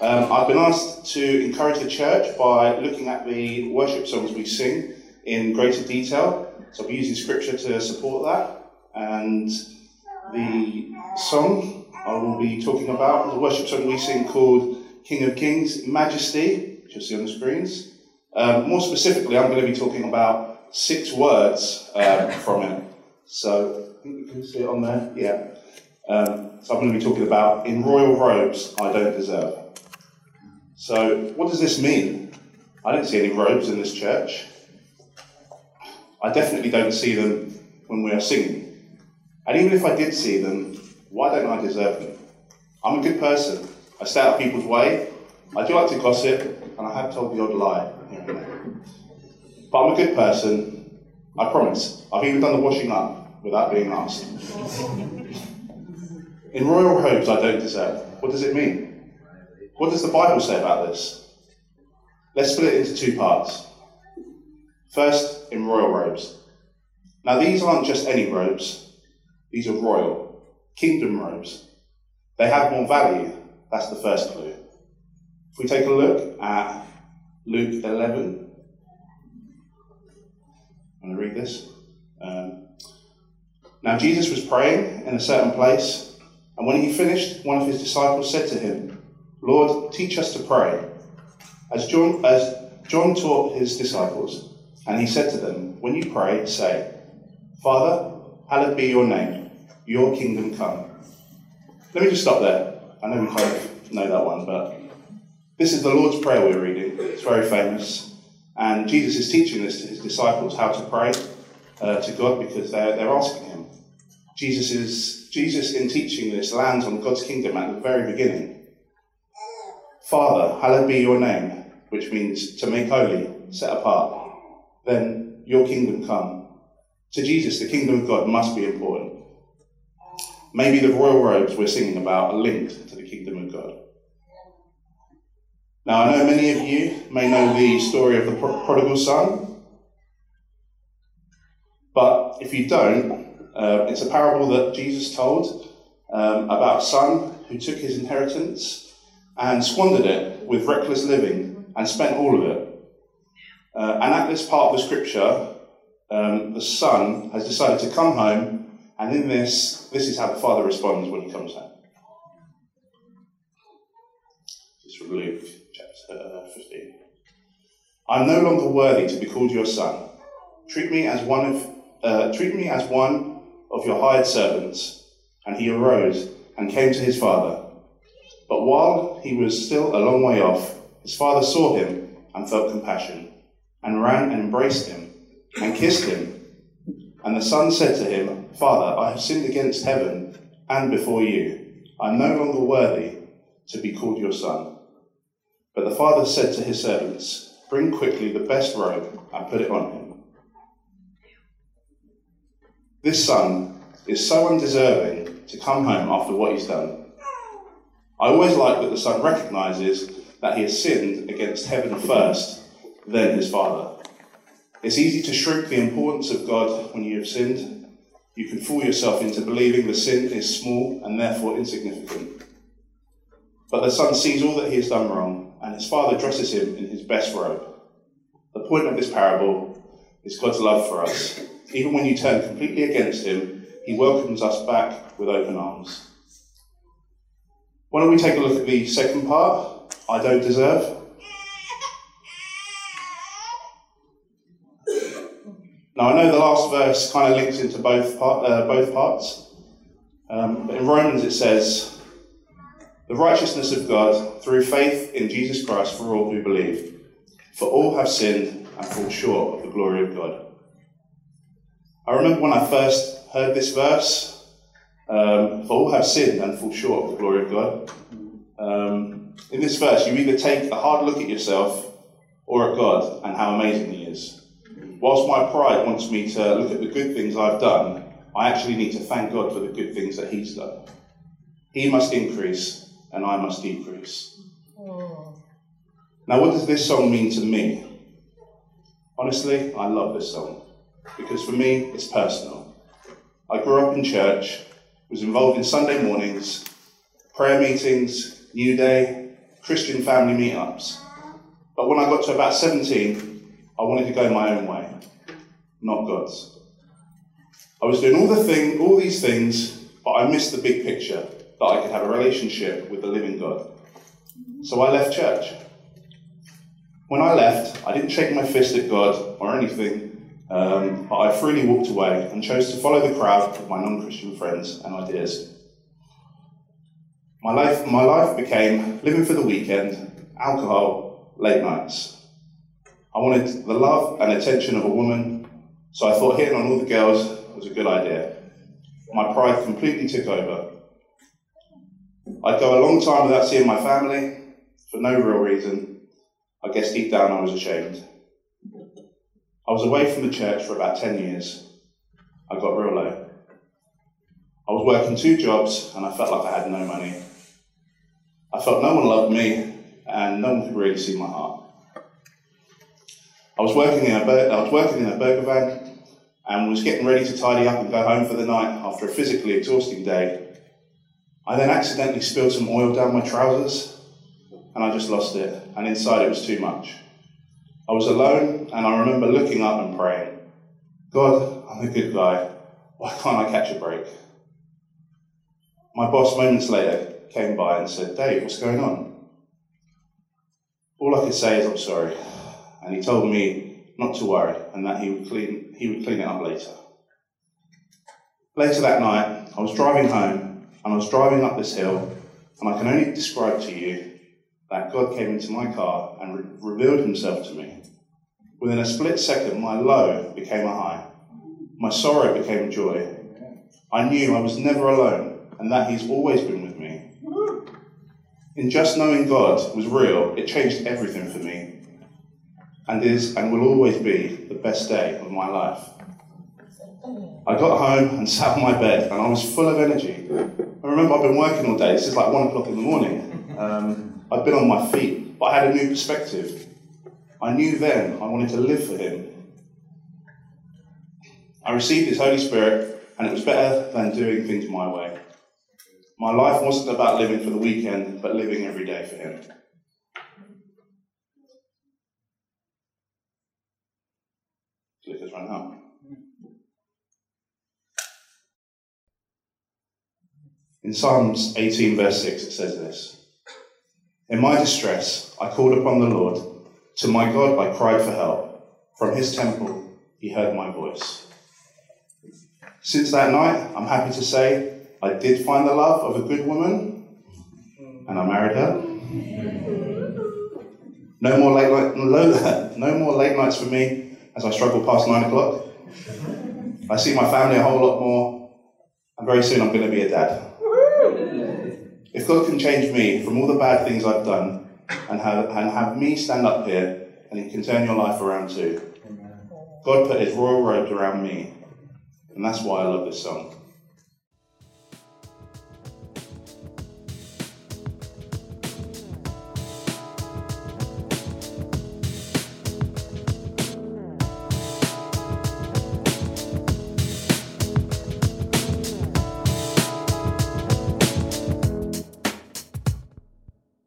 Um, I've been asked to encourage the church by looking at the worship songs we sing in greater detail. So I'll be using scripture to support that. And the song I will be talking about is a worship song we sing called King of Kings, Majesty, which you'll see on the screens. Um, more specifically, I'm going to be talking about six words um, from it. So I think you can see it on there. Yeah. Um, so I'm going to be talking about in royal robes I don't deserve. So what does this mean? I don't see any robes in this church. I definitely don't see them when we are singing. And even if I did see them, why don't I deserve them? I'm a good person. I stay out of people's way. I do like to gossip, and I have told the odd lie. But I'm a good person. I promise. I've even done the washing up without being asked. In royal robes, I don't deserve. What does it mean? What does the Bible say about this? Let's split it into two parts. First, in royal robes. Now, these aren't just any robes, these are royal, kingdom robes. They have more value. That's the first clue. If we take a look at Luke 11, I'm going to read this. Um, now, Jesus was praying in a certain place, and when he finished, one of his disciples said to him, Lord, teach us to pray. As John, as John taught his disciples, and he said to them, When you pray, say, Father, hallowed be your name, your kingdom come. Let me just stop there. I know we kind of know that one, but this is the Lord's Prayer we're reading. It's very famous. And Jesus is teaching this to his disciples how to pray uh, to God because they're, they're asking him. Jesus, is, Jesus, in teaching this, lands on God's kingdom at the very beginning. Father, hallowed be your name, which means to make holy, set apart. Then your kingdom come. To Jesus, the kingdom of God must be important. Maybe the royal robes we're singing about are linked to the kingdom of God. Now, I know many of you may know the story of the prodigal son, but if you don't, uh, it's a parable that Jesus told um, about a son who took his inheritance and squandered it with reckless living and spent all of it. Uh, and at this part of the scripture, um, the son has decided to come home, and in this, this is how the father responds when he comes home. Is from Luke chapter 15. I'm no longer worthy to be called your son. Treat me as one of uh, treat me as one of your hired servants. And he arose and came to his father. But while he was still a long way off, his father saw him and felt compassion, and ran and embraced him and kissed him. And the son said to him, Father, I have sinned against heaven and before you. I am no longer worthy to be called your son. But the father said to his servants, Bring quickly the best robe and put it on him. This son is so undeserving to come home after what he's done. I always like that the son recognizes that he has sinned against heaven first, then his father. It's easy to shrink the importance of God when you have sinned. You can fool yourself into believing the sin is small and therefore insignificant. But the son sees all that he has done wrong, and his father dresses him in his best robe. The point of this parable is God's love for us. Even when you turn completely against him, he welcomes us back with open arms. Why don't we take a look at the second part, I don't deserve? Now, I know the last verse kind of links into both, part, uh, both parts. Um, but in Romans it says, The righteousness of God through faith in Jesus Christ for all who believe. For all have sinned and fall short of the glory of God. I remember when I first heard this verse, um, for all have sinned and fall short of the glory of God. Um, in this verse, you either take a hard look at yourself or at God and how amazing He is whilst my pride wants me to look at the good things I've done, I actually need to thank God for the good things that He's done. He must increase and I must decrease. Now, what does this song mean to me? Honestly, I love this song because for me, it's personal. I grew up in church, was involved in Sunday mornings, prayer meetings, New Day, Christian family meetups. But when I got to about 17, I wanted to go my own way, not God's. I was doing all the thing, all these things, but I missed the big picture that I could have a relationship with the living God. So I left church. When I left, I didn't shake my fist at God or anything, um, but I freely walked away and chose to follow the crowd of my non Christian friends and ideas. My life, my life became living for the weekend, alcohol, late nights. I wanted the love and attention of a woman, so I thought hitting on all the girls was a good idea. My pride completely took over. I'd go a long time without seeing my family for no real reason. I guess deep down I was ashamed. I was away from the church for about 10 years. I got real low. I was working two jobs and I felt like I had no money. I felt no one loved me and no one could really see my heart. I was working in a, I was working in a burger van and was getting ready to tidy up and go home for the night after a physically exhausting day. I then accidentally spilled some oil down my trousers and I just lost it, and inside it was too much. I was alone and I remember looking up and praying, God, I'm a good guy. Why can't I catch a break? My boss, moments later, came by and said, Dave, what's going on? All I could say is, I'm sorry. And he told me not to worry and that he would clean, he would clean it up later. Later that night, I was driving home and I was driving up this hill, and I can only describe to you that God came into my car and re- revealed himself to me. Within a split second, my low became a high. My sorrow became a joy. I knew I was never alone and that he's always been with me. In just knowing God was real, it changed everything for me and is and will always be the best day of my life. I got home and sat on my bed and I was full of energy. I remember I've been working all day, this is like one o'clock in the morning. Um, I'd been on my feet, but I had a new perspective. I knew then I wanted to live for Him. I received His Holy Spirit, and it was better than doing things my way. My life wasn't about living for the weekend, but living every day for Him. In Psalms 18, verse 6, it says this In my distress, I called upon the Lord. To my God, I cried for help. From his temple, he heard my voice. Since that night, I'm happy to say I did find the love of a good woman, and I married her. No more late, night, no more late nights for me as I struggle past nine o'clock. I see my family a whole lot more, and very soon I'm going to be a dad. If God can change me from all the bad things I've done and have, and have me stand up here, and He can turn your life around too. God put His royal robes around me, and that's why I love this song.